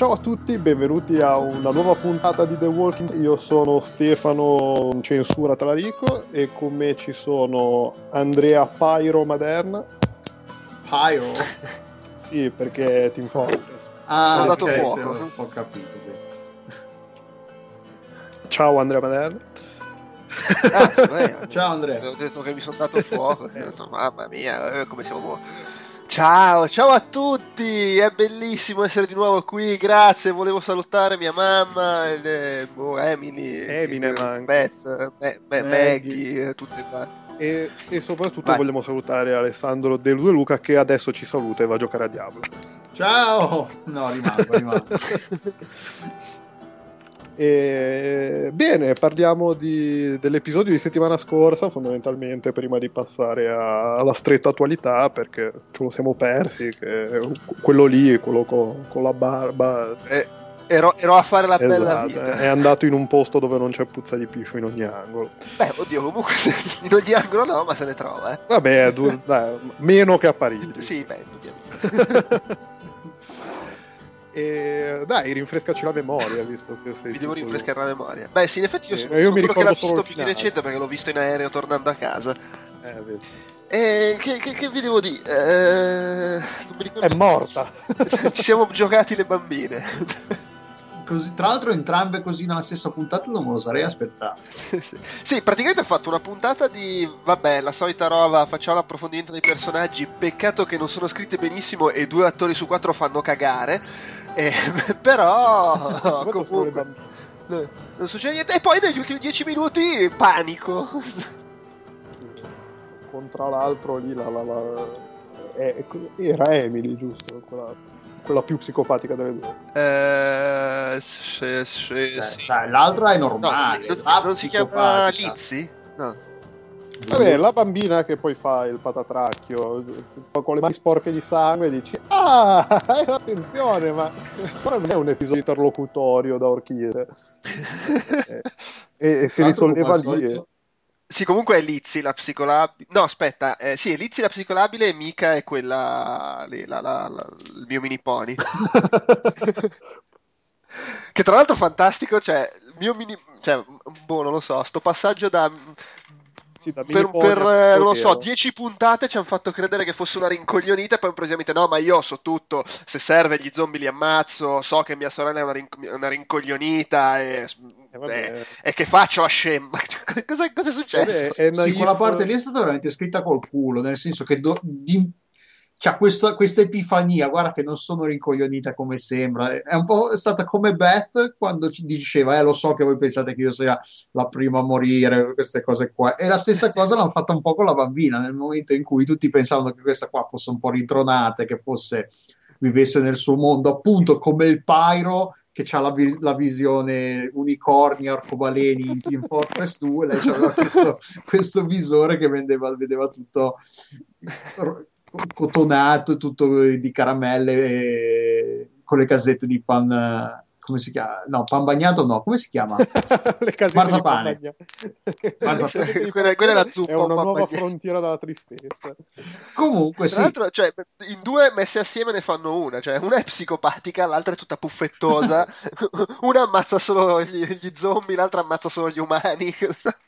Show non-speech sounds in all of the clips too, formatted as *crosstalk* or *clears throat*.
Ciao a tutti, benvenuti a una nuova puntata di The Walking. Io sono Stefano Censura Talarico e con me ci sono Andrea Pyro Maderna. Pyro? *laughs* sì, perché Team Fortress. Ah, Sono dato ok, fuoco. sì, Ho capito, sì. Ciao Andrea Maderna. Ah, vabbè, Ciao Andrea. Ho detto che mi sono dato fuoco. ho detto, mamma mia, eh, come siamo. Ciao, ciao a tutti! È bellissimo essere di nuovo qui. Grazie. Volevo salutare mia mamma, eh, boh, Emily, Eminem eh. Beth, eh, Be- Maggie. Eh, tutte qua. E, e soprattutto Vai. vogliamo salutare Alessandro Del Due Luca che adesso ci saluta e va a giocare a Diablo. Ciao! No, rimango, rimango. *laughs* E, bene, parliamo di- dell'episodio di settimana scorsa, fondamentalmente prima di passare a- alla stretta attualità, perché ce lo siamo persi, che quello lì, quello co- con, la barba, Eh, ero, ero a fare la bella esatto, vita. è andato in un posto dove non c'è puzza di piscio in ogni angolo. Beh, oddio, comunque in ogni angolo no, ma se ne trova, eh. Vabbè, du- dai, meno che a Parigi. Sì, beh, indubbiamente. *laughs* E dai, rinfrescaci la memoria, visto che sei Mi devo rinfrescare la memoria. Beh, sì, in effetti io Sì, sono, io sono che solo visto più di recente perché l'ho visto in aereo tornando a casa. Eh, vedi. E che, che- che vi devo dire? Eh. È morta. *laughs* Ci siamo giocati le bambine. Così, tra l'altro entrambe così nella stessa puntata non me lo sarei aspettato. sì, praticamente ha fatto una puntata di, vabbè, la solita roba, facciamo l'approfondimento dei personaggi, peccato che non sono scritte benissimo e due attori su quattro fanno cagare, Eh, *laughs* però comunque non succede niente e poi negli ultimi dieci minuti panico. con tra l'altro lì la, la- la- eh, era Emily giusto quella, quella più psicopatica delle due Eh, sì, sì, Cioè, sì. dai, l'altra è No, normale. non, la non si chiama psicopatica. Lizzy? No. Vabbè la bambina che poi fa il patatracchio con le mani sporche di sangue dici ah *laughs* attenzione ma *laughs* però non è un episodio interlocutorio da orchide *laughs* Eh, e, e si risolveva lì solito- Sì, comunque è Lizzy la psicolabile. No, aspetta, eh, sì, è Lizzy la psicolabile e Mika è quella. lì, la- la- la- il mio mini pony. Che tra l'altro fantastico, cioè, il mio mini. Cioè, boh, non lo so, sto passaggio da. Sì, da Per, per, a eh, non lo so. 10 puntate ci hanno fatto credere che fosse una rincoglionita e poi improvvisamente no, ma io so tutto, se serve gli zombie li ammazzo, so che mia sorella è una, rin- una rincoglionita e, Eh, e- e che faccio la scemma. *laughs* cosa, cosa è successo? Vabbè, è Sì, quella parte lì è stata veramente scritta col culo, nel senso che do- di- c'ha questo- questa epifania, guarda che non sono rincoglionita come sembra, è un po' stata come Beth quando ci diceva, eh lo so che voi pensate che io sia la prima a morire, queste cose qua, e la stessa cosa l'hanno fatta un po' con la bambina, nel momento in cui tutti pensavano che questa qua fosse un po' ritronata, che fosse, vivesse nel suo mondo, appunto come il Pyro che ha la, vi- la visione unicorni, arcobaleni in Team Fortress 2, lei aveva *laughs* questo, questo visore che vendeva- vedeva tutto cotonato, tutto di caramelle e con le casette di pan, eh, come si chiama? No, pan bagnato no, come si chiama? *laughs* le casette Marzapane. di Marzapane. *laughs* Quella- quella è la zuppa, è una nuova bagna- frontiera della tristezza Comunque Tra sì, l'altro, cioè, in due messe assieme ne fanno una, cioè una è psicopatica, l'altra è tutta puffettosa, *laughs* una ammazza solo gli, gli zombie, l'altra ammazza solo gli umani.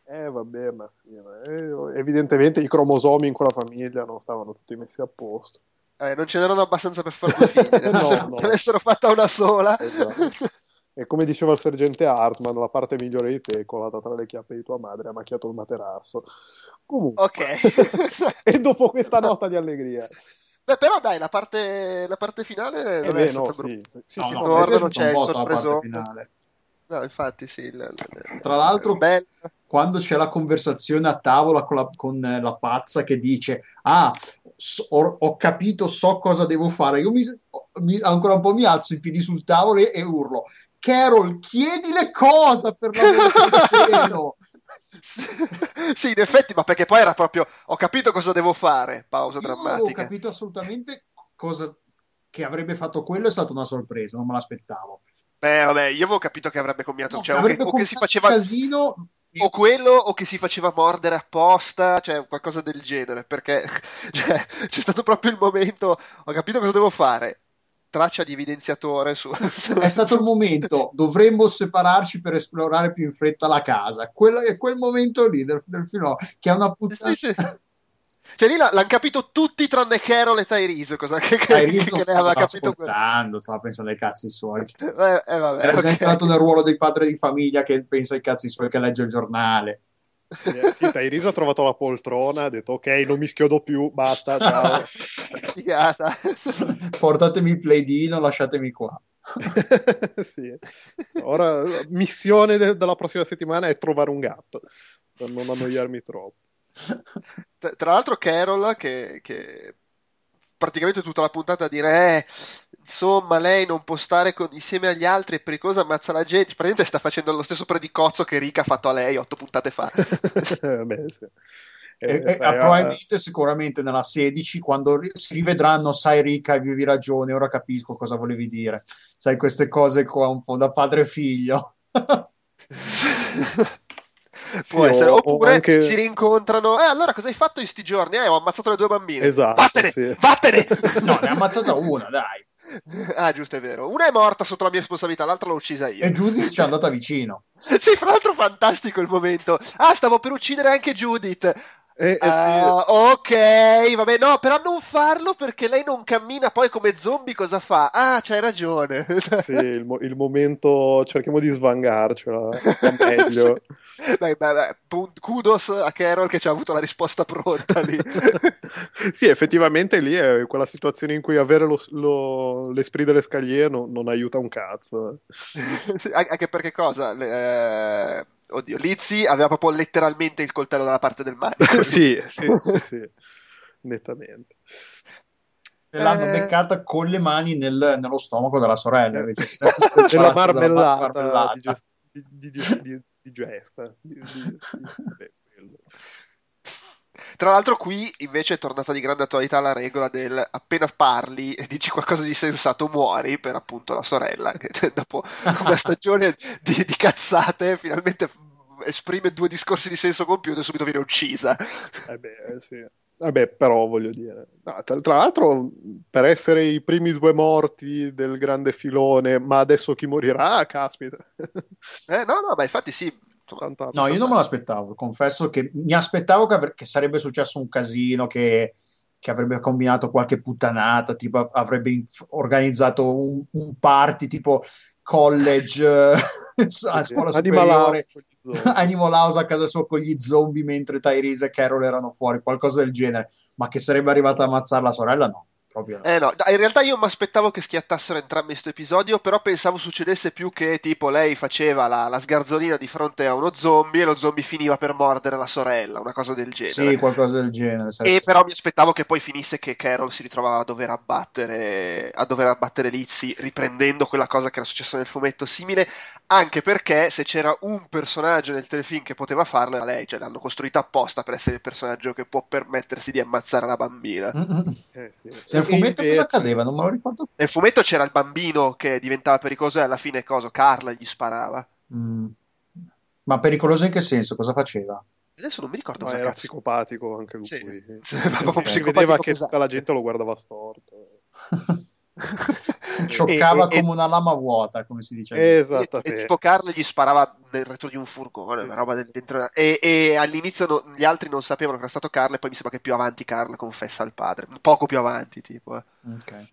Eh vabbè, ma sì, ma, eh, evidentemente i cromosomi in quella famiglia non stavano tutti messi a posto. Eh, non ce n'erano abbastanza per fare due ne *laughs* No, avessero, no. avessero fatta una sola. Esatto. E come diceva il sergente Hartman, la parte migliore di te, colata tra le chiappe di tua madre, ha macchiato il materasso. Comunque, Ok. *laughs* e dopo questa nota di allegria. Beh, però dai, la parte, la parte finale Eh non beh, è no, stata sì, brutta. sì, sì, no, sì, no, no, è Tornano, c'è il botto No, infatti sì. il- il- Tra l'altro, Bella. quando c'è la conversazione a tavola con la, con, eh, la pazza che dice: Ah, so- ho, ho capito, so cosa devo fare. Io mi, mi- ancora un po' mi alzo in piedi sul tavolo e, e urlo: Carol, chiedile cosa per l'amore del cielo. sì, in effetti, ma perché poi era proprio ho capito cosa devo fare. Pausa Io drammatica. capito assolutamente cosa che avrebbe fatto quello, è stata una sorpresa, non me l'aspettavo. Beh, vabbè, io avevo capito che avrebbe commiato, No, cioè, o che, o che si combinato faceva casino o quello o che si faceva mordere apposta, cioè qualcosa del genere, perché *laughs* cioè, c'è stato proprio il momento, ho capito cosa devo fare. traccia di evidenziatore su... È stato il momento, dovremmo separarci per esplorare più in fretta la casa. Quella, è quel momento lì del, del film che è una puttana... Sì, sì. Cioè lì l'hanno capito tutti tranne Carol e Tyrese, cosa che, Tyrese che non ne aveva stava capito stava pensando ai cazzi suoi. Eh, eh, vabbè, Era già ok. entrato nel ruolo dei padri di famiglia che pensa ai cazzi suoi, che legge il giornale. Eh, sì, Tyrese ha trovato la poltrona, ha detto ok, non mi schiodo più, basta, ciao. *laughs* *laughs* Portatemi il playdino, lasciatemi qua. *laughs* sì. Ora, missione de- della prossima settimana è trovare un gatto, per non annoiarmi troppo. Tra l'altro Carol che, che praticamente tutta la puntata a dire eh, insomma lei non può stare con- insieme agli altri è pericolosa ammazza la gente. Praticamente sta facendo lo stesso predicozzo che Rick ha fatto a lei otto puntate fa. *laughs* Beh, sì. E, Eh, e- sai, probabilmente sicuramente nella 16 quando ri- si rivedranno sai Ricca avevi ragione ora capisco cosa volevi dire. Sai queste cose qua un po' da padre e figlio *laughs* Sì, può essere. o- o oppure anche- si rincontrano eh allora cosa hai fatto in sti giorni? Eh ho ammazzato le due bambine. Esatto, vattene sì. *laughs* vattene! No ne ha ammazzata una dai. Ah giusto è vero. Una è morta sotto la mia responsabilità l'altra l'ho uccisa io. E Judith ci è andata vicino. *laughs* Sì fra l'altro fantastico il momento. Ah stavo per uccidere anche Judith Eh, eh, sì. Ah, ok, vabbè, no, però non farlo perché lei non cammina poi come zombie, cosa fa? Ah, c'hai ragione. *laughs* Sì, il, mo- il momento cerchiamo di svangarcela va meglio. *laughs* Dai, beh, beh, pun- kudos a Carol che ci ha avuto la risposta pronta lì. *laughs* sì, effettivamente lì è quella situazione in cui avere lo, lo- l'esprit delle scaglie non, non aiuta un cazzo. Sì, an- anche perché cosa? Le- eh, Oddio, Lizzie aveva proprio letteralmente il coltello dalla parte del manico. sì, sì, sì, nettamente. e l'hanno Eh. beccata con le mani nel- nello stomaco della sorella invece Della Della marmellata, marmellata. di, di, di, di, gesta. Di- di- di-. Tra l'altro, qui invece è tornata di grande attualità la regola del appena parli e dici qualcosa di sensato, muori per appunto la sorella, che *laughs* dopo una stagione di, di cazzate finalmente esprime due discorsi di senso compiuto e subito viene uccisa. Eh beh, eh, sì. Vabbè, però voglio dire, no, tra, tra l'altro, per essere i primi due morti del grande filone, ma adesso chi morirà? Caspita. Eh, no, no, ma infatti sì. Tanta- No, io non me l'aspettavo, confesso che mi aspettavo che, avre- che sarebbe successo un casino, che, che avrebbe combinato qualche puttanata, tipo av- avrebbe inf- organizzato un, un party tipo college *laughs* a scuola Animal superiore, House. *laughs* Animal House a casa sua con gli zombie mentre Tyrese e Carol erano fuori, qualcosa del genere, ma che sarebbe arrivata a ammazzare la sorella, no, proprio no. Eh no, in realtà io mi aspettavo che schiattassero entrambi questo episodio, però pensavo succedesse più che tipo lei faceva la, la sgarzolina di fronte a uno zombie e lo zombie finiva per mordere la sorella, una cosa del genere. Sì, qualcosa del genere. sarebbe E però mi aspettavo che poi finisse che Carol si ritrovava a dover abbattere, a dover abbattere Lizzie, riprendendo quella cosa che era successa nel fumetto simile, anche perché se c'era un personaggio nel telefilm che poteva farlo era lei, cioè l'hanno costruita apposta per essere il personaggio che può permettersi di ammazzare la bambina. *laughs* Eh, sì. Nel fumetto invece- cosa accadeva? Non me lo ricordo. Nel fumetto c'era il bambino che diventava pericoloso e alla fine cosa? Carla gli sparava. Mm. Ma pericoloso in che senso? Cosa faceva? Adesso non mi ricordo cosa era cazzo. psicopatico anche lui. Sì. Sì, *laughs* Sì, vedeva che pesante. tutta la gente lo guardava storto. *laughs* *laughs* Scioccava E- e- come una lama vuota, come si dice. E, e Esattamente. tipo Carla gli sparava nel retro di un furgone, una roba del dentro. E, e all'inizio no- gli altri non sapevano che era stato Carla, e poi mi sembra che più avanti Carla confessa al padre, poco più avanti, tipo. eh. Ok.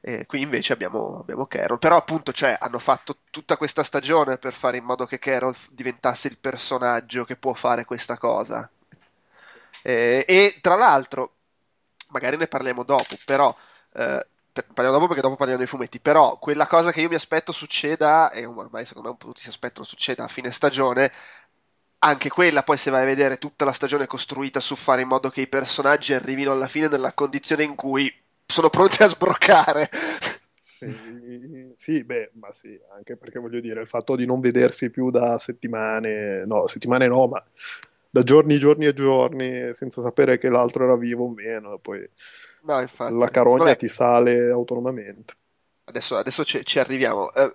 E qui invece abbiamo, abbiamo Carol. Però appunto, cioè, hanno fatto tutta questa stagione per fare in modo che Carol diventasse il personaggio che può fare questa cosa. E, e, tra l'altro, magari ne parliamo dopo, però eh, parliamo dopo perché dopo parliamo dei fumetti, però quella cosa che io mi aspetto succeda, e ormai secondo me un po' tutti si aspettano succeda a fine stagione, anche quella poi se vai a vedere tutta la stagione costruita su fare in modo che i personaggi arrivino alla fine nella condizione in cui sono pronti a sbroccare. Sì, sì, beh, ma sì, anche perché voglio dire, il fatto di non vedersi più da settimane, no, settimane no, ma da giorni, giorni e giorni, senza sapere che l'altro era vivo o meno, poi No, infatti. la carogna Vabbè, ti sale autonomamente. adesso, adesso ci, ci, arriviamo. Uh,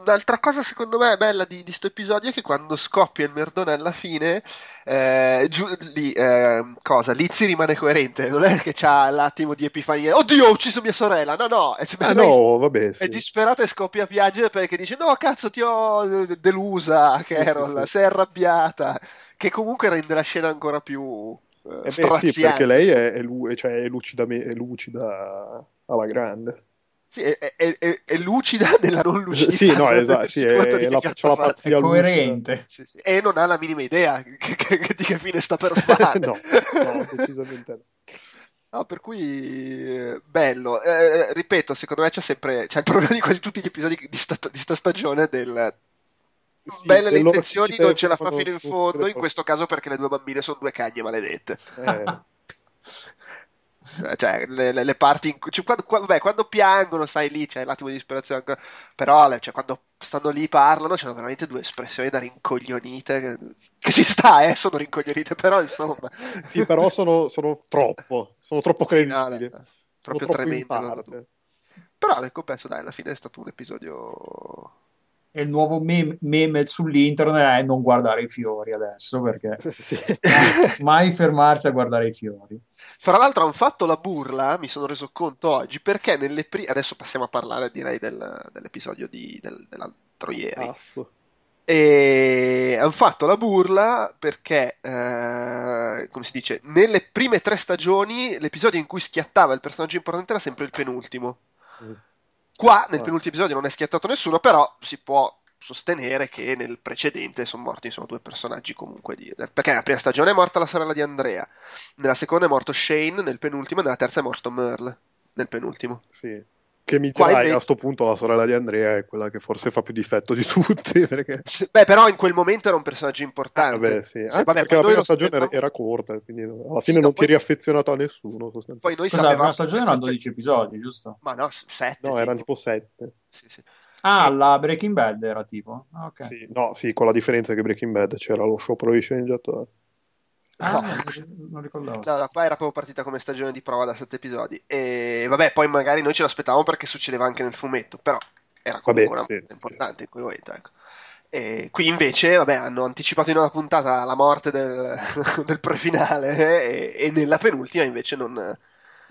un'altra cosa secondo me bella di questo episodio è che quando scoppia il merdone alla fine, eh, giù, lì, eh, cosa, Lizzy rimane coerente, non è che c'ha l'attimo di epifania, oddio ho ucciso mia sorella, no no, è, ah, no, vabbè, sì. è disperata e scoppia a piangere perché dice no cazzo ti ho delusa sì, Carol, sì, sei arrabbiata, che comunque rende la scena ancora più... Eh, beh, sì, perché lei è, è, cioè, è, lucida, è lucida alla grande. Sì, è, è, è, è, lucida *laughs* nella non lucidità. Sì, no, esatto, sì, è, la, c'è la pazzia è coerente. Sì, sì. E non ha la minima idea *laughs* che, che, che, di che fine sta per *laughs* fare. no, no, decisamente no. No, per cui bello. Eh, eh, ripeto, secondo me c'è sempre c'è il problema di quasi tutti gli episodi di sta, di sta stagione del sì, belle le intenzioni, non ce la fa fino in fondo, in questo caso perché le due bambine sono due cagne maledette. Eh. *laughs* cioè, le, le, le parti in, cioè, quando, quando, beh, quando, piangono, sai lì c'è l'attimo di disperazione, però cioè, quando stanno lì parlano c'hanno veramente due espressioni da rincoglionite che, che si sta, eh, sono rincoglionite, però insomma. sì, però sono, sono troppo, sono troppo credibili. No, no, proprio tremendo. Però nel compenso, dai, alla fine è stato un episodio e il nuovo meme, meme sull'internet è non guardare i fiori adesso perché *laughs* sì. mai fermarsi a guardare i fiori. Fra l'altro hanno fatto la burla, mi sono reso conto oggi, perché nelle prime... Adesso passiamo a parlare direi del, dell'episodio di, del, dell'altro ieri. Asso. E hanno fatto la burla perché, eh, come si dice, nelle prime tre stagioni l'episodio in cui schiattava il personaggio importante era sempre il penultimo. Mm Qua nel penultimo episodio non è schiattato nessuno, però si può sostenere che nel precedente sono morti sono due personaggi comunque di... perché nella prima stagione è morta la sorella di Andrea nella seconda è morto Shane nel penultimo e nella terza è morto Merle nel penultimo. Sì che mi dirai invece... a questo punto la sorella di Andrea è quella che forse fa più difetto di tutti. *laughs* Perché... Beh, però in quel momento era un personaggio importante. Ah, beh, sì. Sì, vabbè, perché la prima stagione sapevamo... era corta, quindi alla fine sì, non ti eri affezionato a nessuno. Poi noi Cosa, sapevamo... La prima stagione erano 12 episodi, giusto? Ma no, 7. No, tipo. erano tipo 7. Sì, sì. Ah, la Breaking Bad era tipo? Ah, okay. sì, no, sì, con la differenza che Breaking Bad c'era lo show pro sceneggiatori. Ah, non ricordavo. No, no, qua era proprio partita come stagione di prova da sette episodi. E vabbè, poi magari noi ce l'aspettavamo perché succedeva anche nel fumetto, però era comunque vabbè, sì, importante sì. in quel momento. Ecco. E qui invece, vabbè, hanno anticipato in una puntata la morte del, *laughs* del prefinale e, e, nella penultima invece non,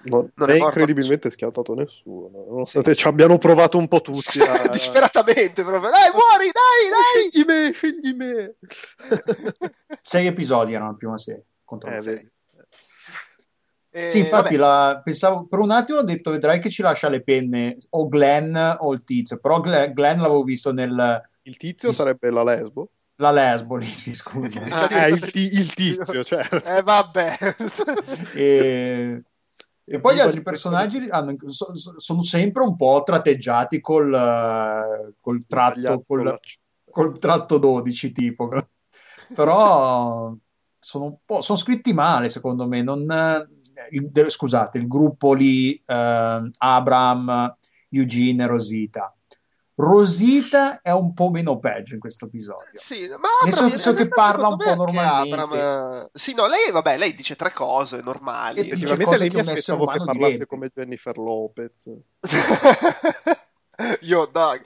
non, non è, è incredibilmente schiantato nessuno. Nonostante sì. ci abbiano provato un po' tutti. *laughs* A... Disperatamente, proprio. Dai, muori, dai, *laughs* dai! Scegli me, scegli me. *laughs* Sei episodi erano la prima serie. Contro eh, sei. Eh, sì, infatti la, pensavo, per un attimo ho detto vedrai che ci lascia le penne o Glenn o il tizio, però Glenn, Glenn l'avevo visto nel... Il tizio il, sarebbe la lesbo? La lesbo lì, sì, scusa. Ah, eh, il, il, tizio, cioè. Eh, vabbè. e... E poi gli altri personaggi hanno, sono sempre un po' tratteggiati col, col, tratto, col, col tratto 12 tipo. *laughs* Però sono, sono scritti male secondo me. Non, il, scusate, il gruppo lì, eh, Abram, Eugene e Rosita Rosita è un po' meno peggio in questo episodio. Sì, ma Abram, Nel senso che parla un po' normalmente. Abram, sì, no, lei, vabbè, lei dice tre cose normali. Effettivamente lei mi aspettavo che parlasse come Jennifer Lopez. *laughs* Io, dai.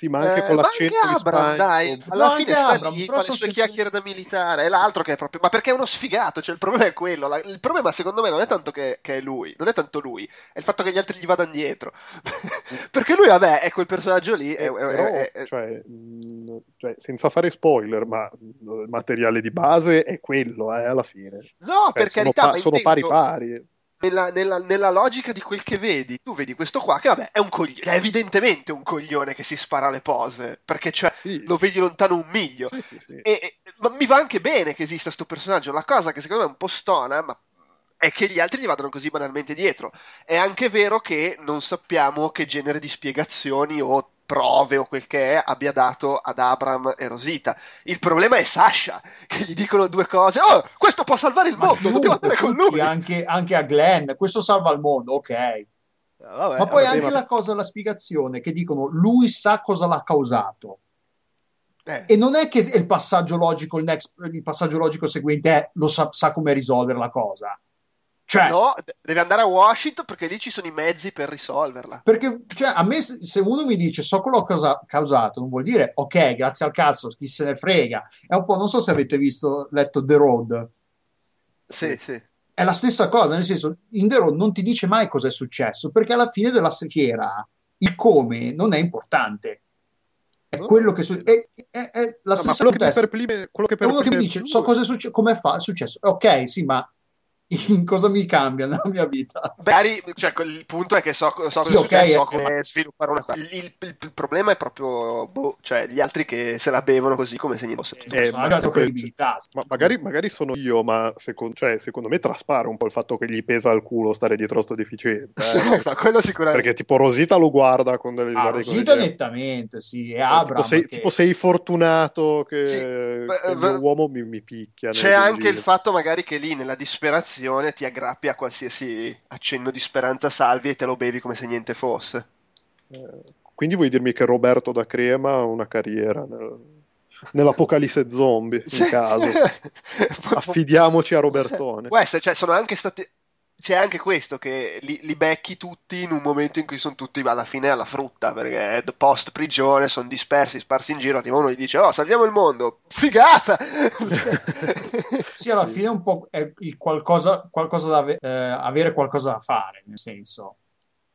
Sì. Ma anche eh, con l'accento anche Abram, dai, alla no, fine sta Abram, lì, fa le sue chiacchiere da militare, è l'altro che è proprio... Ma perché è uno sfigato, cioè il problema è quello, la... il problema secondo me non è tanto che, che, è lui, non è tanto lui, è il fatto che gli altri gli vadano dietro. *laughs* perché lui, vabbè, è quel personaggio lì... È, Però, è, è... Cioè, mh, cioè, senza fare spoiler, ma il materiale di base è quello, eh, alla fine. No, cioè, per carità, pa- sono pari pari nella, nella, nella, logica di quel che vedi, tu vedi questo qua che vabbè è un coglione, è evidentemente un coglione che si spara le pose, perché cioè sì. lo vedi lontano un miglio. Sì, sì, e, e, ma mi va anche bene che esista questo personaggio, la cosa che secondo me è un po' stona, ma è che gli altri gli vadano così banalmente dietro. È anche vero che non sappiamo che genere di spiegazioni o prove o quel che è abbia dato ad Abram e Rosita. Il problema è Sasha, che gli dicono due cose. Oh, questo può salvare il mondo, giusto, dobbiamo andare con lui. Anche, anche, a Glenn, questo salva il mondo, ok. Eh, vabbè, Ma poi anche prima... la cosa, la spiegazione, che dicono lui sa cosa l'ha causato. Eh. E non è che il passaggio logico, il, next, il passaggio logico seguente è lo sa, sa come risolvere la cosa Cioè, No, de- deve andare a Washington perché lì ci sono i mezzi per risolverla. Perché cioè, a me, se uno mi dice so quello che ho causa- causato, non vuol dire ok, grazie al cazzo, chi se ne frega. È un po', non so se avete visto, letto The Road. Sì, sì. È la stessa cosa, nel senso, in The Road non ti dice mai cosa è successo, perché alla fine della fiera il come non è importante. È No, quello che succede. È, è- è la No, ma stessa quello che contesto. perplime, quello che È uno che mi dice so cosa è successo, come fa, è successo. Ok, sì, ma *laughs* in cosa mi cambia nella mia vita? Magari, cioè, il punto è che so, so Sì, cosa è ok, successo, so eh, come sviluppare una cosa. Il, il- il- il problema è proprio, boh, cioè, gli altri che se la bevono così come se niente fosse. Eh, ma- credibilità. Ma magari, magari sono io, ma secondo, cioè, secondo me traspare un po' il fatto che gli pesa al culo stare dietro a sto deficiente. *laughs* eh. Quello sicuramente. Perché tipo Rosita lo guarda con delle Ah, Rosita nettamente, sì, e Eh, Abram tipo, sei, che- tipo sei fortunato che, Sì, che beh, mio uomo mi, mi picchia. C'è anche il fatto magari che lì nella disperazione ti aggrappi a qualsiasi accenno di speranza salvi e te lo bevi come se niente fosse. Eh, Quindi vuoi dirmi che Roberto da Crema ha una carriera nel- nell'apocalisse zombie, in caso. *laughs* Affidiamoci a Robertone. Queste, cioè, sono anche stati. C'è anche questo che li, li becchi tutti in un momento in cui sono tutti alla fine alla frutta perché post prigione sono dispersi, sparsi in giro. Arriva uno e gli dice: Oh, salviamo il mondo, figata! *laughs* Sì, alla fine è un po' è qualcosa, qualcosa da ave- eh, avere qualcosa da fare, nel senso.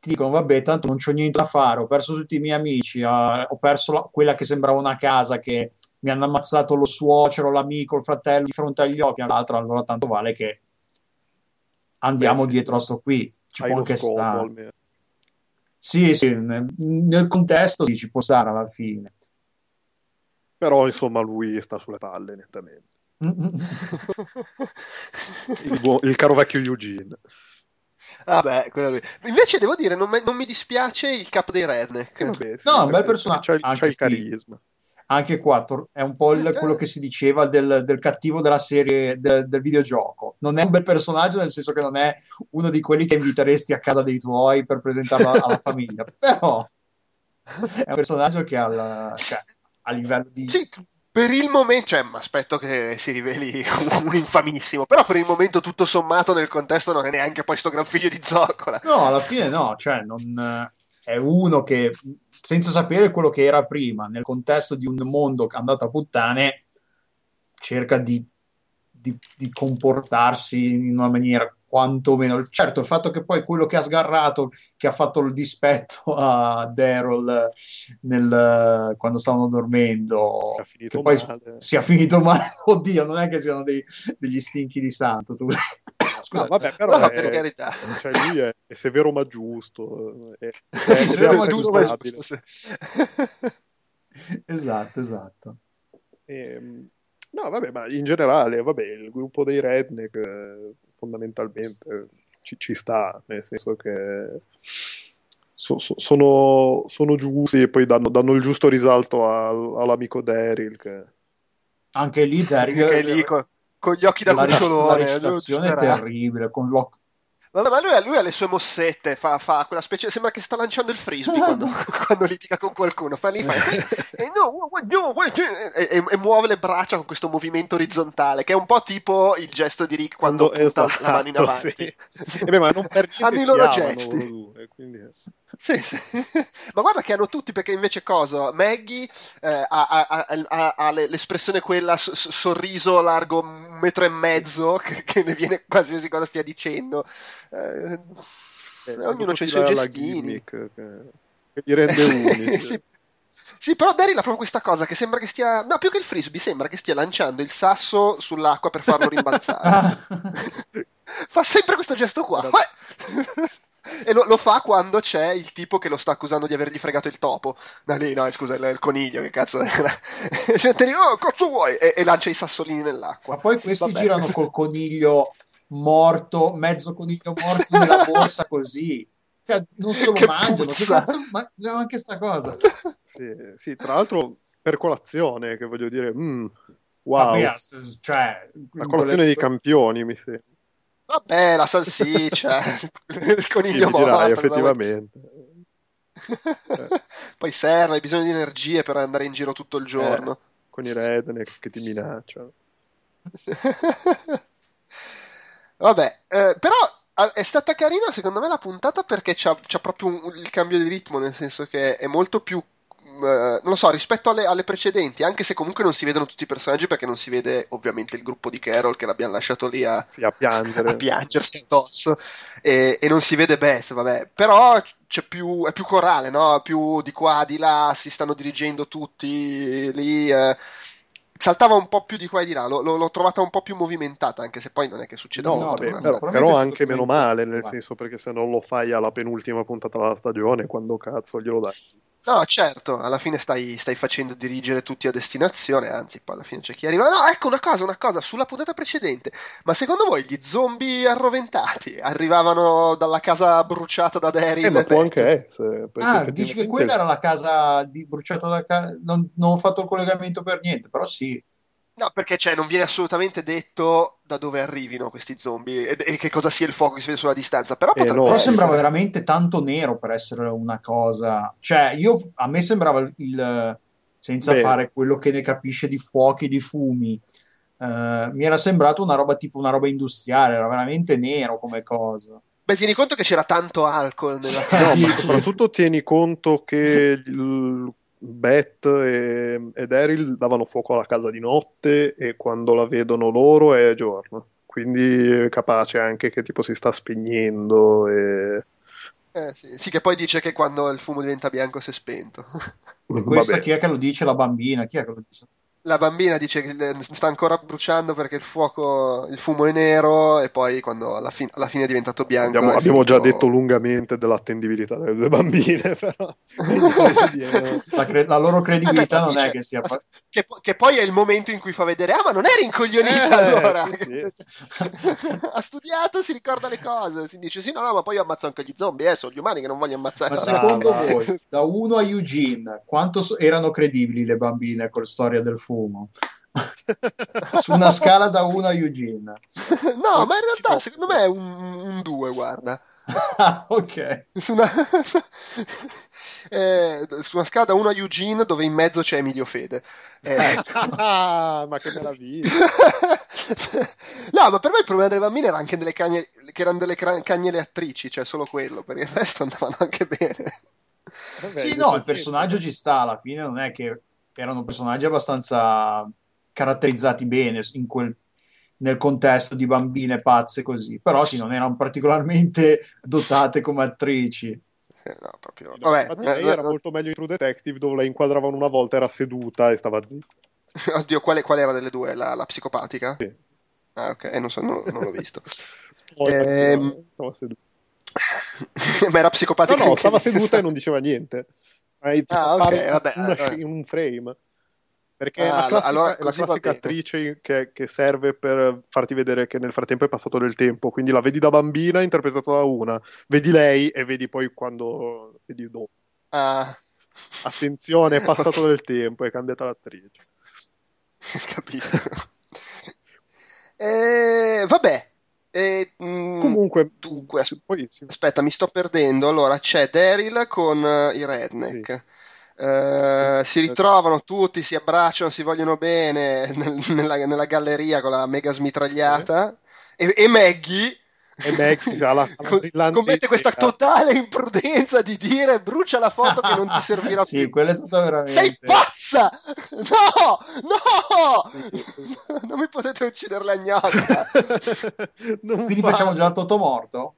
Ti dicono, vabbè, tanto non c'ho niente da fare, ho perso tutti i miei amici, eh, ho perso la- quella che sembrava una casa che mi hanno ammazzato lo suocero, l'amico, il fratello di fronte agli occhi, all'altro, allora tanto vale che andiamo Beh, sì. dietro a sto qui. Ci Hai può anche scopo stare. almeno. Sì, sì, nel, nel contesto sì, ci può stare alla fine. Però insomma lui sta sulle palle nettamente. *laughs* Il, buon- il caro vecchio Eugene. Vabbè, quello lì. Invece devo dire, non, me- non mi dispiace il capo dei redneck. Eh, vabbè, sì, No, un bel personaggio, C'ha, il- anche c'ha il qui. Anche qua tor- è un po' il- quello che si diceva del, del cattivo della serie del, del videogioco. Non è un bel personaggio, nel senso che non è uno di quelli che inviteresti a casa dei tuoi per presentarlo alla famiglia, *laughs* però è un personaggio che ha la- cioè, a livello di Sì, per il momento, cioè, mi aspetto che si riveli un infamissimo, però per il momento tutto sommato nel contesto non è neanche poi sto gran figlio di zoccola. No, alla fine no, cioè non, è uno che senza sapere quello che era prima, nel contesto di un mondo andato a puttane, cerca di, di- di comportarsi in una maniera quantomeno. Certo, il fatto che poi quello che ha sgarrato, che ha fatto il dispetto *laughs* a Daryl nel- quando stavano dormendo, Che poi male. sia finito male, *laughs* oddio, non è che siano dei- degli stinchi di santo. Tu. Scusa, No, vabbè, però No, è- per carità. cioè, lui è, è severo ma giusto. È, *laughs* è, è severo ma anche giusto, gustabile. esatto, esatto. Ehm, no, vabbè, ma in generale, vabbè, il gruppo dei redneck eh, fondamentalmente ci, ci sta, nel senso che so- so- sono, sono giusti e poi danno, danno il giusto risalto al- all'amico Daryl. Che... Anche lì, Daryl, Che è lì con, gli occhi da la, rec- la cucciolone. recitazione è terribile, con l'occhio ma lui, ha- lui ha le sue mossette, fa, fa quella specie, sembra che sta lanciando il frisbee quando, *laughs* quando litiga con qualcuno, fa lì, fa, *laughs* e, no, e, e- e muove le braccia con questo movimento orizzontale, che è un po' tipo il gesto di Rick quando, punta la mano in esatto, avanti. sì. *laughs* E beh, ma non per Hanno i loro gesti. quindi... Sì, sì. *laughs* Ma guarda che hanno tutti, perché invece cosa? Maggie eh, ha, ha- ha- ha- ha le- l'espressione quella, sorriso largo un metro e mezzo, *laughs* che, che ne viene qualsiasi cosa stia dicendo. Eh, Eh, ognuno c'ha i suoi gestini. gimmick che, li rende *laughs* unici. sì. Sì, però Daryl ha proprio questa cosa che sembra che stia. No, più che il frisbee, sembra che stia lanciando il sasso sull'acqua per farlo rimbalzare. fa sempre questo gesto qua. E lo, lo fa quando c'è il tipo che lo sta accusando di avergli fregato il topo. No, lì, no, scusa, il, il coniglio, che cazzo era? E sente lì, oh, cazzo vuoi? E, e lancia i sassolini nell'acqua. Ma poi questi Vabbè. girano col coniglio morto, mezzo coniglio morto nella *laughs* borsa così. Cioè, non se lo Che mangiano. Che cazzo, ma anche sta cosa. Sì, sì, tra l'altro per colazione, che voglio dire, mm, wow, Vabbè, cioè, la colazione dei campioni. campioni, mi sembra. Vabbè, la salsiccia, *laughs* il Sì, coniglio mi morto. dirai, effettivamente. *laughs* Poi serve, hai bisogno di energie per andare in giro tutto il giorno. Eh, con i redneck che ti minacciano. *laughs* Vabbè, eh, però È stata carina secondo me la puntata perché c'ha, c'ha proprio un- il cambio di ritmo, nel senso che è molto più, non lo so, rispetto alle, alle precedenti, anche se comunque non si vedono tutti i personaggi perché non si vede ovviamente il gruppo di Carol che l'abbiamo lasciato lì a, Sì, a piangere. *laughs* a piangersi addosso e, e non si vede Beth, vabbè, però c'è più, è più corale, no? Più di qua, di là, si stanno dirigendo tutti lì. eh. Saltava un po' più di qua e di là, l'ho, l'ho- l'ho trovata un po' più movimentata, anche se poi non è che succede No, vabbè, però, però anche meno male, nel vai. senso perché se non lo fai alla penultima puntata della stagione, quando cazzo glielo dai? No, certo, alla fine stai, stai facendo dirigere tutti a destinazione, anzi, poi alla fine c'è chi arriva. No, ecco una cosa, una cosa, sulla puntata precedente, ma secondo voi gli zombie arroventati arrivavano dalla casa bruciata da Daryl? Eh, ma può anche essere. perché Ah, dici che quella era la casa di bruciata da casa. Non, non ho fatto il collegamento per niente, però sì. No, perché cioè, non viene assolutamente detto da dove arrivino questi zombie e, e che cosa sia il fuoco che si vede sulla distanza, però Eh, potrebbe no. Però essere. sembrava veramente tanto nero per essere una cosa. Cioè, io a me sembrava il, senza Beh. fare quello che ne capisce di fuochi, di fumi. eh, mi era sembrato una roba tipo una roba industriale, era veramente nero come cosa. Beh, tieni conto che c'era tanto alcol nella No, ma soprattutto tieni conto che il Beth e, e Daryl davano fuoco alla casa di notte e quando la vedono loro è giorno. Quindi è capace anche che tipo si sta spegnendo e... Eh, sì. Sì, che poi dice che quando il fumo diventa bianco si è spento. E questa Vabbè. chi è che lo dice? La bambina, chi è che lo dice? La bambina dice che sta ancora bruciando perché il fuoco, il fumo è nero e poi quando alla, fin- alla fine è diventato bianco. Abbiamo, è abbiamo già detto lungamente dell'attendibilità delle due bambine, *laughs* però... La, cre- la loro credibilità Eh, beh, non è dice- che sia. che, po- che poi è il momento in cui fa vedere, ah, ma non eri incoglionita Eh, allora. sì, *laughs* ha studiato, si ricorda le cose. Si dice, sì, no, no, ma poi io ammazzo anche gli zombie, eh, sono gli umani che non voglio ammazzare. Ma secondo voi, da 1 a Eugene, quanto so- erano credibili le bambine con la storia del fumo? *laughs* Su una scala da 1 a Eugene. no, ma in realtà secondo me è un 2, guarda. Ah, *laughs* ok. Su una... *laughs* eh, su una scala da 1 a Eugene dove in mezzo c'è Emilio Fede. Eh, Ah, ma che meraviglia! no, ma per me il problema delle bambine era anche delle cagne, che erano delle cra- cagne le attrici, cioè solo quello, per il resto andavano anche bene. Vabbè, Sì, di no, il personaggio ci sta alla fine, non è che erano personaggi abbastanza caratterizzati bene in quel- nel contesto di bambine pazze così, però sì, non erano particolarmente dotate come attrici. Eh, no, proprio... Vabbè, Infatti eh, lei era eh, molto meglio in True Detective dove la inquadravano una volta, era seduta e stava zitta. *laughs* Oddio, quale, qual era delle due? La, la psicopatica? Sì. Ah, ok, eh, non, so, non, non l'ho visto. *laughs* Spoiler, Ehm, stava seduta. *laughs* ma era No, psicopatica no, anche stava seduta e non diceva niente. Tipo Ah, ok, appare vabbè, una- in *laughs* un frame. Perché Ah, la classica, allora la classica attrice che, che serve per farti vedere che nel frattempo è passato del tempo. Quindi la vedi da bambina interpretata da una, vedi lei e vedi poi quando vedi dopo. Ah, Attenzione, è *laughs* passato del tempo, è cambiata l'attrice. *laughs* capisco. Eh, vabbè. Eh, mm, Comunque, dunque, aspetta, mi sto perdendo. Allora, c'è Daryl con eh, i redneck. Eh, si ritrovano tutti, si abbracciano, si vogliono bene *laughs* nel- nella, nella galleria con la mega smitragliata. E, e Maggie e Maggie *laughs* ha la, commette questa totale imprudenza di dire brucia la foto che non ti servirà Sì, più. quella è stata veramente... Sei pazza! No! No! *laughs* Non mi potete uccidere la gnocca. *laughs* Non Quindi fa- facciamo già il Totomorto?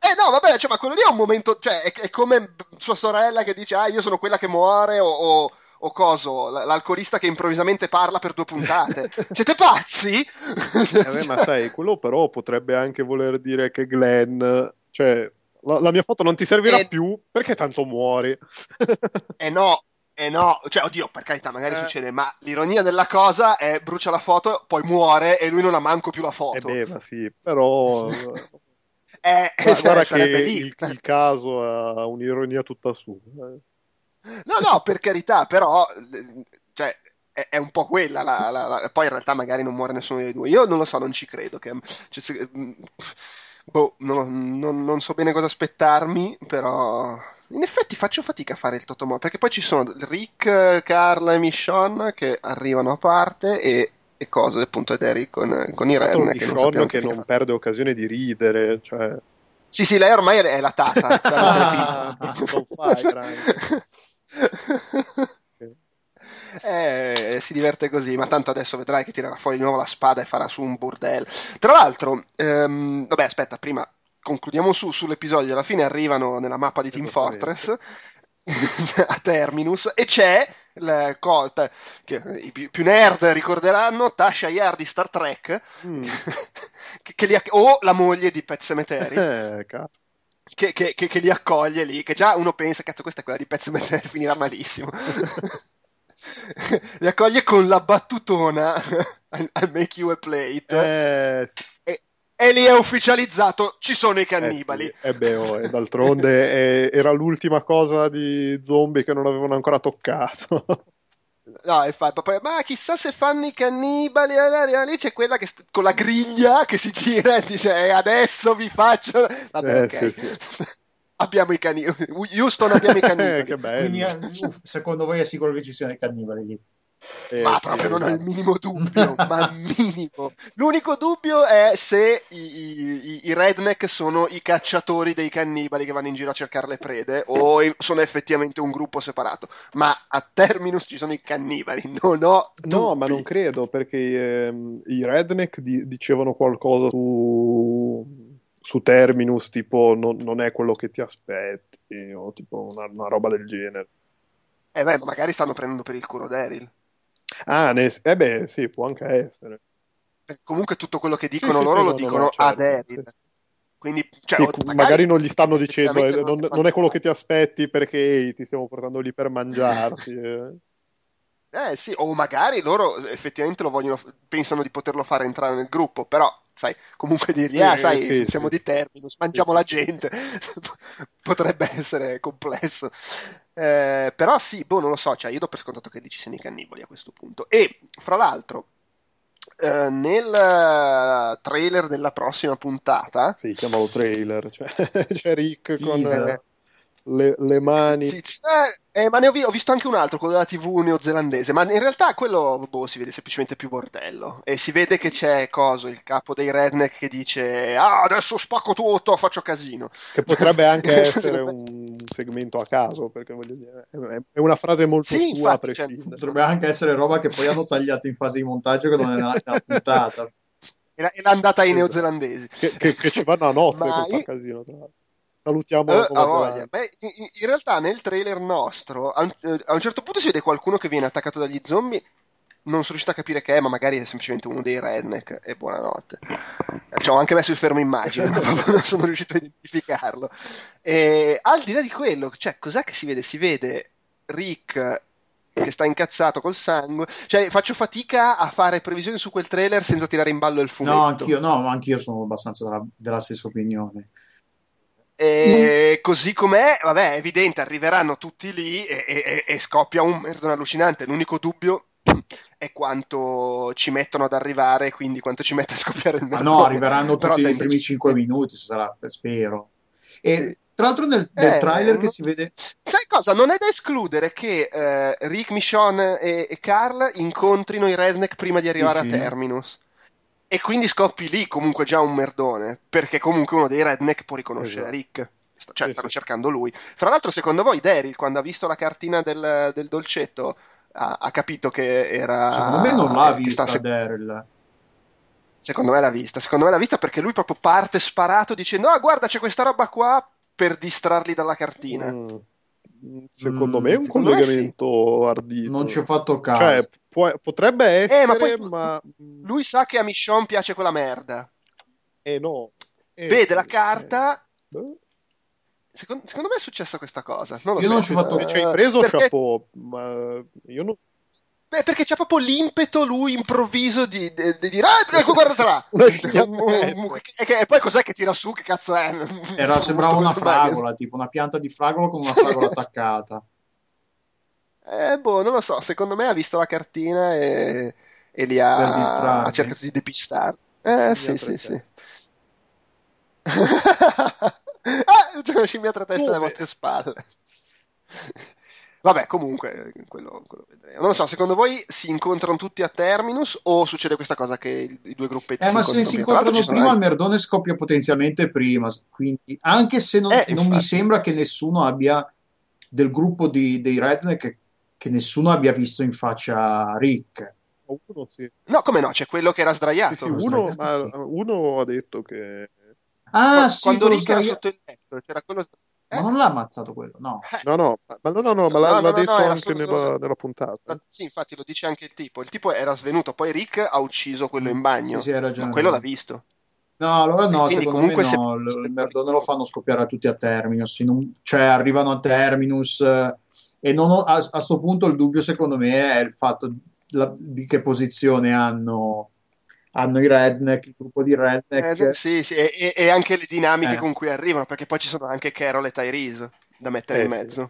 Eh no, vabbè, cioè, ma quello lì è un momento, cioè, è, è come sua sorella che dice, ah, io sono quella che muore, o, o, o coso, l'alcolista che improvvisamente parla per due puntate. Siete pazzi? Eh, beh, ma sai, quello però potrebbe anche voler dire che Glenn, cioè, la, la mia foto non ti servirà Eh. più perché tanto muori. *laughs* Eh no, eh no, cioè, oddio, per carità, magari Eh. succede, ma l'ironia della cosa è brucia la foto, poi muore e lui non ha manco più la Eh foto. beh, ma sì, però *laughs* Eh, guarda, cioè, guarda che il, il caso ha un'ironia tutta sua. No, no, per carità, però, cioè, è, è un po' quella. la- la- la- Poi in realtà magari non muore nessuno dei due. Io non lo so, non ci credo. Che, cioè, se- mm, boh, non, non- non so bene cosa aspettarmi, però. In effetti faccio fatica a fare il Totomo, perché poi ci sono Rick, Carla e Michonne che arrivano a parte e e cosa appunto ed Eric con, con i Ren che, non, Sean che non perde occasione di ridere cioè... sì sì lei ormai è la tata *laughs* ah, non fai *laughs* eh, si diverte così, ma tanto adesso vedrai che tirerà fuori di nuovo la spada e farà su un bordello. Tra l'altro, ehm, vabbè, aspetta, prima concludiamo su, sull'episodio. Alla fine arrivano nella mappa di Team Fortress *laughs* a Terminus e c'è il, che i più nerd ricorderanno Tasha Yar di Star Trek mm. *laughs* che, che li, o la moglie di Pet Cemetery eh, che, che, che, li accoglie lì che già uno pensa cazzo questa è quella di Pet Cemetery *laughs* finirà malissimo *laughs* li accoglie con la battutona *laughs* al make you a plate eh, sì. e, e lì è ufficializzato, ci sono i cannibali. Eh sì, e beh, oh, e d'altronde è, era l'ultima cosa di zombie che non avevano ancora toccato. No, infatti, poi, ma chissà se fanno i cannibali. Lì c'è quella che con la griglia che si gira e dice: e adesso vi faccio. Vabbè, eh, ok. Sì, sì. *laughs* abbiamo i cannibali. Houston, abbiamo i *laughs* cannibali. che bello. Quindi, eh, secondo voi è sicuro che ci siano i cannibali lì? Eh, ma proprio non ho il minimo dubbio, *laughs* ma minimo. L'unico dubbio è se i, i, i, redneck sono i cacciatori dei cannibali che vanno in giro a cercare le prede o sono effettivamente un gruppo separato. Ma a Terminus ci sono i cannibali, non ho dubbi. No, ma non credo perché ehm, i redneck di- dicevano qualcosa su su Terminus, tipo non, non, è quello che ti aspetti, o tipo una, una roba del genere. Eh beh, magari stanno prendendo per il culo Daryl. Ah, ne... eh beh, sì, può anche essere. Comunque tutto quello che dicono sì, loro sì, lo no, dicono no, certo, a David. Quindi, cioè, magari, magari, non gli stanno dicendo, eh, non, non, è quello che ti aspetti perché ehi, ti stiamo portando lì per mangiarti. Eh. eh sì, o magari loro effettivamente lo vogliono, pensano di poterlo fare entrare nel gruppo, però sai, comunque dirgli, ah, sai, sì, siamo sì. di Terminus, mangiamo la gente, *laughs* potrebbe essere complesso. Eh, però sì, boh, non lo so, cioè io do per scontato che lì ci siano i cannibali a questo punto. E, fra l'altro, eh, nel trailer della prossima puntata... Sì, chiamalo trailer, cioè *laughs* c'è Rick con... Teaser le, le mani. Sì, eh, eh, ma ne ho, vi- ho, visto anche un altro, quello della TV neozelandese, ma in realtà quello boh, si vede semplicemente più bordello. E si vede che c'è Coso, il capo dei redneck, che dice: Ah, adesso spacco tutto, faccio casino. Che potrebbe anche *laughs* essere un segmento a caso, perché voglio dire, è una frase molto sì, sua infatti, cioè, Potrebbe anche essere roba che poi hanno tagliato in fase di montaggio, che non è nella, *laughs* puntata. E l'andata ai neozelandesi. Che, che, che, ci vanno a nozze con io... casino, tra l'altro. Salutiamo uh, Beh, in, in, realtà nel trailer nostro a un, eh, a un, certo punto si vede qualcuno che viene attaccato dagli zombie. Non sono riuscito a capire che è, ma magari è semplicemente uno dei redneck. E buonanotte. Ci ho anche messo il fermo immagine, *laughs* ma non sono riuscito a identificarlo. E al di là di quello, cioè, cos'è che si vede? Si vede Rick che sta incazzato col sangue. Cioè, faccio fatica a fare previsioni su quel trailer senza tirare in ballo il fumetto. No, anch'io, no, anch'io sono abbastanza della, della stessa opinione. E mm. così com'è, vabbè, è evidente, arriveranno tutti lì e, e, e scoppia un merdone allucinante. L'unico dubbio *clears throat* è quanto ci mettono ad arrivare, quindi quanto ci mette a scoppiare il merdone. Ma no, arriveranno *laughs* tutti nei primi 5 minuti, sarà, spero. E tra l'altro nel, nel eh, trailer non... che si vede... Sai cosa? Non è da escludere che eh, Rick, Michonne e, e, Carl incontrino i redneck prima di arrivare sì, a Terminus e quindi scoppi lì comunque già un merdone, perché comunque uno dei redneck può riconoscere esatto. Rick. Cioè, sì, stanno cercando lui. Fra l'altro, secondo voi, Daryl, quando ha visto la cartina del, del dolcetto, ha, ha, capito che era. Secondo me non l'ha vista se... Daryl. Secondo me l'ha vista. Secondo me l'ha vista perché lui proprio parte sparato dicendo: Ah, guarda, c'è questa roba qua per distrarli dalla cartina. Mm. Secondo mm, me è un collegamento sì. ardito. Non ci ho fatto caso. Cioè, può, potrebbe essere, eh, ma, poi, ma, Lui sa che a Michonne piace quella merda. Eh no. Eh, Vede la carta... Eh. Secondo, secondo, me è successa questa cosa. Non lo io so. non ci ho fatto... Se ci hai preso, perché... chapeau, ma io non... Beh, perché c'è proprio l'impeto lui improvviso di, di, di dire ah, guarda *laughs* e poi cos'è che tira su? Che cazzo è? Era, sembrava *laughs* una fragola tipo una pianta di fragola con una fragola *laughs* attaccata. Eh boh non lo so. Secondo me ha visto la cartina e, e li ha, ha cercato di depistare eh sì sì sì. ah c'è una scimmia a tre teste alle vostre spalle Vabbè, comunque, quello, quello vedremo. Non so, secondo voi si incontrano tutti a Terminus o succede questa cosa che i, i due gruppetti Eh, si ma se incontrano si prima? Tra l'altro incontrano prima, il merdone scoppia potenzialmente prima. Quindi, anche se non, Eh, non mi sembra che nessuno abbia del gruppo di- dei Redneck che, che nessuno abbia visto in faccia Rick. Uno sì. No, come no, c'è quello che era Sì, sdraiato. sì, lo uno, sbagliato, ma uno ha detto che... Ah, Qua- sì, Quando Rick era sdraia- sotto il letto, c'era quello... Ma Eh? non l'ha ammazzato quello, no. Eh, No, no, ma, ma no, no, no, ma l'ha, l'ha no, detto anche solo- nella, nella puntata. Ma- Sì, infatti lo dice anche il tipo. Il tipo era svenuto, poi Rick ha ucciso quello in bagno. Sì, sì, hai ragione. Ma quello l'ha visto. No, allora no, Quindi secondo comunque me se- no, il, se- il merdone lo fanno scoppiare a tutti a Terminus, in un- cioè arrivano a Terminus eh, e non ho- a, a sto punto il dubbio secondo me è il fatto la- di che posizione hanno, hanno i redneck, il gruppo di redneck. Eh, sì, sì, e, e- anche le dinamiche Eh. con cui arrivano, perché poi ci sono anche Carol e Tyrese da mettere Eh, in sì. mezzo.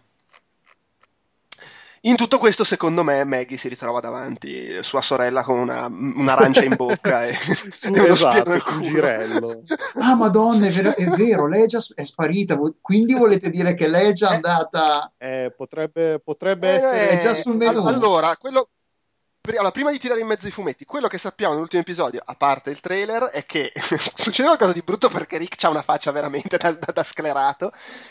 In tutto questo, secondo me, Maggie si ritrova davanti sua sorella con una, un'arancia in bocca e, Su, *laughs* *laughs* esatto, girello. *laughs* Ah, madonna, è vero, è vero, lei è già è sparita, quindi volete dire che lei è già Eh. andata... Eh, potrebbe, potrebbe Eh, essere... è già sul menù. all- Allora, quello, allora, prima di tirare in mezzo i fumetti, quello che sappiamo nell'ultimo episodio, a parte il trailer, è che *laughs* succede qualcosa di brutto perché Rick ha una faccia veramente da, da- da sclerato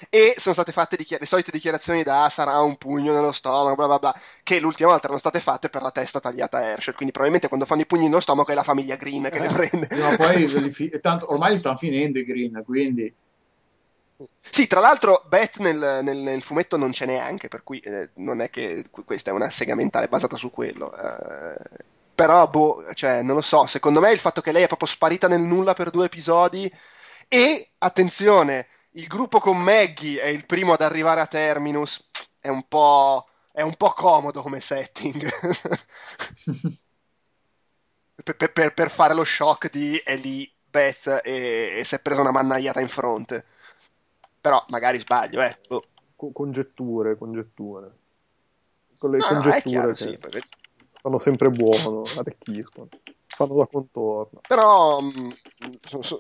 e sono state fatte dichiar- le solite dichiarazioni da sarà un pugno nello stomaco, bla bla bla, che l'ultima volta erano state fatte per la testa tagliata a Herschel. Quindi probabilmente quando fanno i pugni nello stomaco è la famiglia Green che le Eh, prende. prima o poi, *laughs* li fi- tanto, ormai li stanno finendo i green, quindi... Sì, tra l'altro Beth nel, nel- nel fumetto non c'è neanche, per cui eh, non è che qu- questa è una sega mentale basata su quello. eh, però, boh, cioè, non lo so, secondo me il fatto che lei è proprio sparita nel nulla per due episodi e, attenzione, il gruppo con Maggie è il primo ad arrivare a Terminus, è un po', è un po' comodo come setting. *laughs* per, per- per- fare lo shock di è lì Beth e, e si è presa una mannagliata in fronte. Però magari sbaglio, eh. Co- congetture, congetture. Con le No, no, congetture chiaro, che sì, perché- fanno sempre buono, arricchiscono. Fanno da contorno. Però mh, so- so-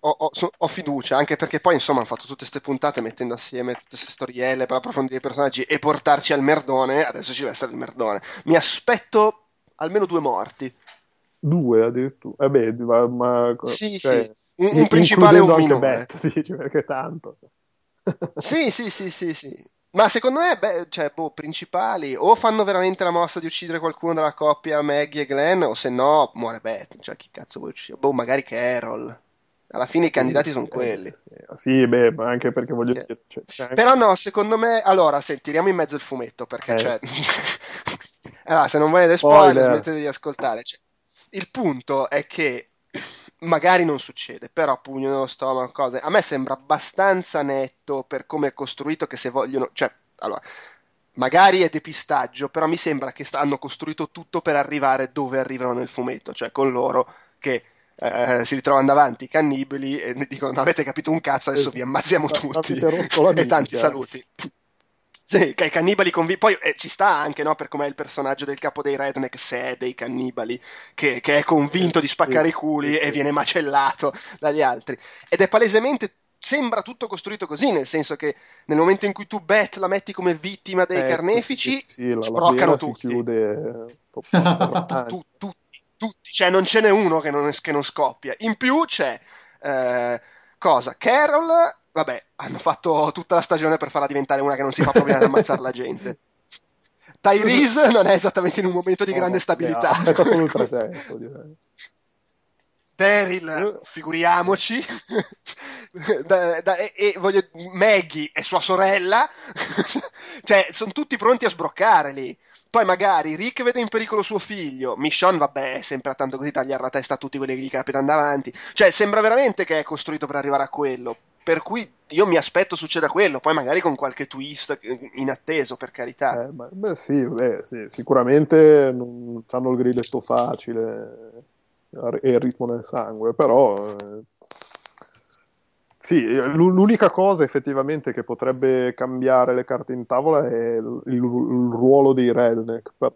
ho, ho- so- ho fiducia, anche perché poi insomma hanno fatto tutte queste puntate mettendo assieme tutte queste storielle per approfondire i personaggi e portarci al merdone, adesso ci deve essere il merdone. Mi aspetto almeno due morti. Due addirittura. Eh beh, ma, ma- Sì, cioè, sì, un, un in- principale e un minore. Beth, *laughs* dici, perché tanto. Sì, sì, sì, sì, sì. Ma secondo me, beh, cioè, boh, principali o fanno veramente la mossa di uccidere qualcuno della coppia Maggie e Glenn, o se no muore Beth. Cioè, chi cazzo vuoi uccidere? Boh, magari Carol. Alla fine i candidati sono quelli. Sì, beh, ma anche perché voglio dire, cioè, anche- Però no, secondo me... Allora, se tiriamo in mezzo il fumetto, perché Eh. cioè... allora, *laughs* se non volete spoiler, Spoiler. smettete di ascoltare. Cioè, il punto è che magari non succede, però pugno nello stomaco, cose. A me sembra abbastanza netto per come è costruito che se vogliono... Cioè, allora, magari è depistaggio, però mi sembra che hanno costruito tutto per arrivare dove arrivano nel fumetto, cioè con loro che... eh, si ritrovano davanti i cannibali e dicono: Non avete capito un cazzo, adesso vi ammazziamo Ma- tutti. *laughs* E tanti saluti. Sì, i cannibali convi- Poi eh, ci sta anche, no? Per com'è il personaggio del capo dei redneck, se è dei cannibali, che, che è convinto di spaccare i culi e viene macellato dagli altri. Ed è palesemente. Sembra tutto costruito così, nel senso che nel momento in cui tu Beth la metti come vittima dei eh, carnefici, sì, sì, la- sbroccano tutti. Si chiude eh. *laughs* Tu- tutti, cioè non ce n'è uno che non, che non scoppia. In più c'è eh, cosa? Carol, vabbè, hanno fatto tutta la stagione per farla diventare una che non si fa problemi ad ammazzare la gente. Tyrese non è esattamente in un momento di No, grande stabilità. eh, pretesto, direi. Daryl, figuriamoci, Da- da- e, e voglio, Maggie e sua sorella, *laughs* cioè sono tutti pronti a sbroccare lì. Poi magari Rick vede in pericolo suo figlio, Michonne, vabbè, è sempre tanto così tagliare la testa a tutti quelli che gli capitano davanti. Cioè, sembra veramente che è costruito per arrivare a quello. Per cui io mi aspetto succeda quello, poi magari con qualche twist inatteso, per carità. Eh, ma- beh, sì, beh, sì, sicuramente non hanno il grilletto facile e il ritmo nel sangue, però eh, sì, l'u- l'unica cosa effettivamente che potrebbe cambiare le carte in tavola è il- il ruolo dei redneck, però,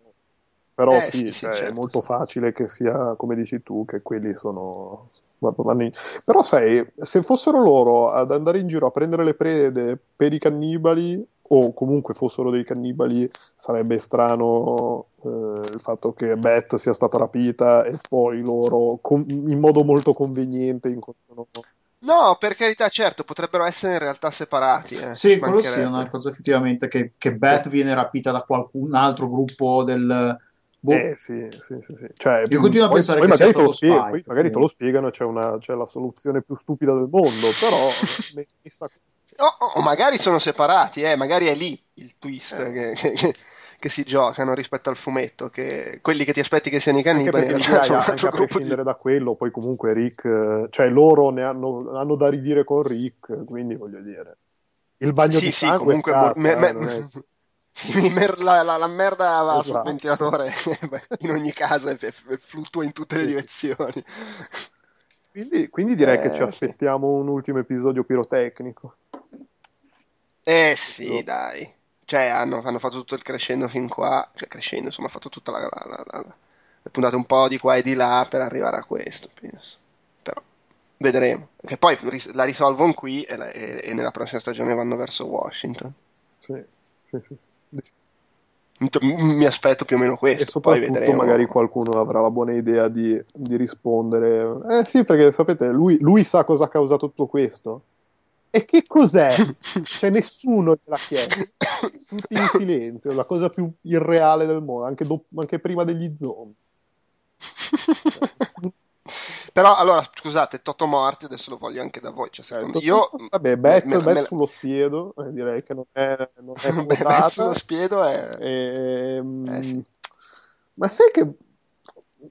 però Eh, sì, sì, sì, cioè, è certo. molto facile che sia, come dici tu, che quelli sono... Però sai, se fossero loro ad andare in giro a prendere le prede per i cannibali, o comunque fossero dei cannibali, sarebbe strano eh, il fatto che Beth sia stata rapita e poi loro, con- in modo molto conveniente, incontrano... No, per carità, certo, potrebbero essere in realtà separati. eh, Sì, quello sì, è mancherebbe. una cosa effettivamente che, che Beth viene rapita da qualcun altro gruppo del... boh, Eh sì, sì, sì, sì. Cioè, Io continuo a poi- pensare poi che sia magari te lo stato spie- Spike, magari te lo spiegano, c'è, una, c'è la soluzione più stupida del mondo, però *laughs* mi, mi sta- O, o- magari sono separati, eh, magari è lì il twist Eh. che, che- che si giocano rispetto al fumetto, che quelli che ti aspetti che siano i anche cannibali perché l'idea, realtà sono anche a gruppo di... prescindere da quello, poi comunque Rick, eh, cioè loro ne hanno, hanno da ridire con Rick, quindi voglio dire, il bagno Sì, di sì, sangue comunque scarpa, mor- me- eh, me- *laughs* sì, *laughs* la, la- la merda va sul Esatto. ventilatore *laughs* in ogni caso e, fluttua in tutte le Sì, sì. direzioni. Quindi, quindi direi che ci Eh, sì. aspettiamo un ultimo episodio pirotecnico. Eh sì, No. dai. Cioè, hanno, hanno fatto tutto il crescendo fin qua, cioè crescendo, insomma, hanno fatto tutta la, la, la- le puntate un po' di qua e di là per arrivare a questo, penso. Però, vedremo. Che poi la risolvono qui e, e- e nella prossima stagione vanno verso Washington. Sì, sì, sì. Mi aspetto più o meno E questo, poi soprattutto vedremo. magari qualcuno avrà la buona idea di, di rispondere. Eh sì, perché sapete, lui, lui sa cosa ha causato tutto questo. E che cos'è? *laughs* C'è nessuno che l'ha chiesto. Tutti in silenzio, la cosa più irreale del mondo, anche, dop- anche prima degli zombie. *laughs* Però, allora, scusate, Toto Morti, adesso lo voglio anche da voi. Cioè, secondo io... Vabbè, Bet, me- me- sullo spiedo, eh, direi che non è, non è *laughs* Beh, sullo spiedo è... Ehm, Eh, sì. Ma sai che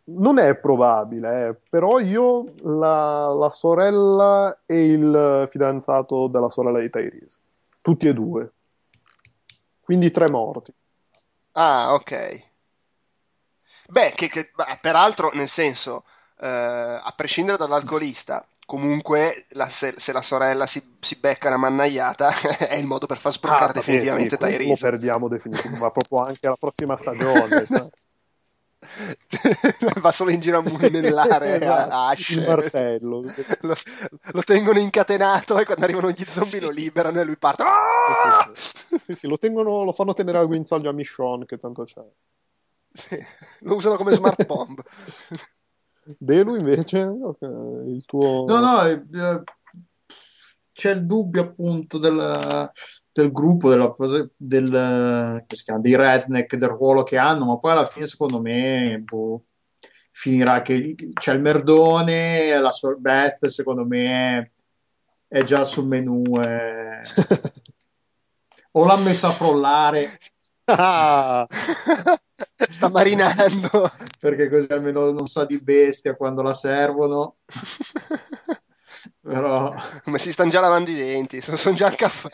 non è probabile, eh, però io la, la sorella e il fidanzato della sorella di Tyrese, tutti e due. Quindi tre morti. Ah, ok. Beh, che, che- beh, peraltro, nel senso, eh, a prescindere dall'alcolista, comunque la- se, se la sorella si, si becca una mannaiata *laughs* è il modo per far sbroccare Ah, definitivamente sì, quello lo Tyrese. perdiamo definitivamente, ma proprio anche la prossima stagione. *laughs* cioè. Va solo in giro a mulinellare *laughs* Esatto, a Ash. il martello. Lo, lo tengono incatenato e quando arrivano gli zombie lo liberano e lui parte. Ah! Sì, sì, sì, lo, tengono, lo fanno tenere al guinzaglio a Michonne, che tanto c'è. Sì, Lo usano come smart bomb. Delu invece, il tuo... No, no, eh, eh, c'è il dubbio appunto del, del gruppo, della del, che si chiama, dei redneck, del ruolo che hanno, ma poi alla fine secondo me boh, finirà che c'è il merdone, la sor Beth secondo me è già sul menù, eh. *laughs* o l'ha messa a frollare Ah! *laughs* Sta marinando. perché così almeno non sa di bestia quando la servono, *laughs* però... Come si stanno già lavando i denti, sono, sono già al caffè.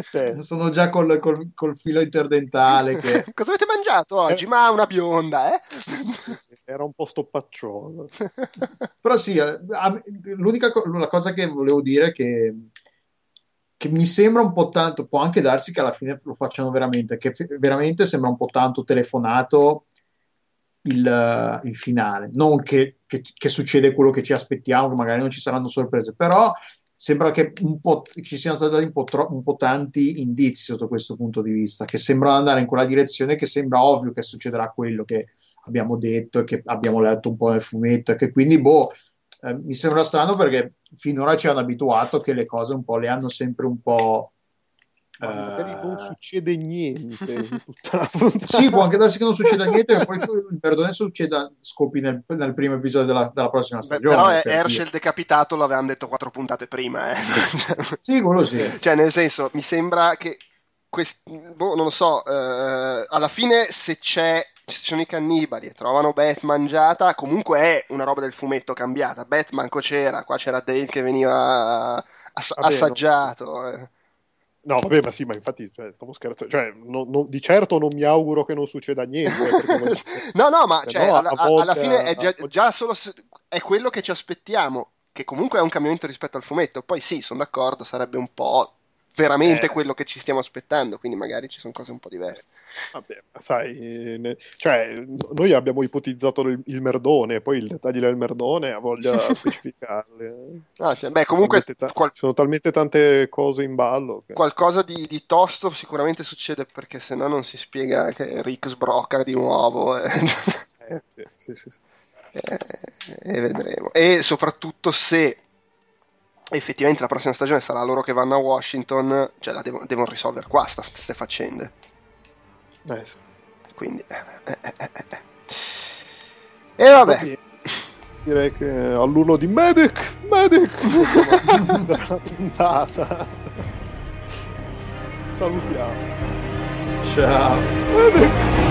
Cioè, Sono già col, col- col filo interdentale che *laughs* Cosa avete mangiato oggi? Ma una bionda, eh? era un po' stoppaccioso. Però sì, eh, l'unica co- la cosa che volevo dire è che, che mi sembra un po' tanto, può anche darsi che alla fine lo facciano veramente, che fe- veramente sembra un po' tanto telefonato il, il finale. Non che, che- che succede quello che ci aspettiamo, che magari non ci saranno sorprese, però sembra che ci siano stati un po', tro- un po' tanti indizi sotto questo punto di vista, che sembrano andare in quella direzione che sembra ovvio che succederà quello che abbiamo detto e che abbiamo letto un po' nel fumetto, e che quindi, boh, eh, mi sembra strano perché finora ci hanno abituato che le cose un po' le hanno sempre un po'... Ma magari non eh, succede niente in tutta la puntata. sì, può anche darsi che non succeda niente e poi il perdone succeda, scopi nel, nel primo episodio della, della prossima Beh, stagione. però è- per Herschel dire. decapitato l'avevano detto quattro puntate prima, eh. *laughs* Sì, quello sì. Cioè, nel senso, mi sembra che quest- boh, non lo so, eh, alla fine se c'è ci sono i cannibali e trovano Beth mangiata, comunque è una roba del fumetto cambiata. Beth manco c'era, qua c'era Dale che veniva ass- Vabbè, assaggiato. eh. No, vabbè, ma sì, ma infatti cioè, stavo scherzando. Cioè, no- no- di certo non mi auguro che non succeda niente. eh, *laughs* No, no, ma cioè, no, alla, volte- alla fine è già, a- già solo è quello che ci aspettiamo, che comunque è un cambiamento rispetto al fumetto. Poi sì, sono d'accordo, sarebbe un po' veramente Eh. quello che ci stiamo aspettando, quindi magari ci sono cose un po' diverse. Vabbè, sai, ne- cioè, noi abbiamo ipotizzato il, il merdone, poi i dettagli del merdone ha voglia *laughs* di specificarli. Ah, cioè, beh, comunque ta- qual- sono talmente tante cose in ballo. che- qualcosa di, di tosto sicuramente succede perché se no non si spiega che Rick sbrocca di nuovo e, Eh, sì, sì, sì, sì. *laughs* e- e vedremo. E soprattutto se effettivamente la prossima stagione sarà loro che vanno a Washington, cioè la devo- devono risolvere qua queste faccende. Eh, sì. Quindi... eh, eh, eh, eh, eh. E vabbè. Infatti, Direi che all'urlo di Medic, Medic, della *laughs* puntata. Salutiamo. Ciao. Medic.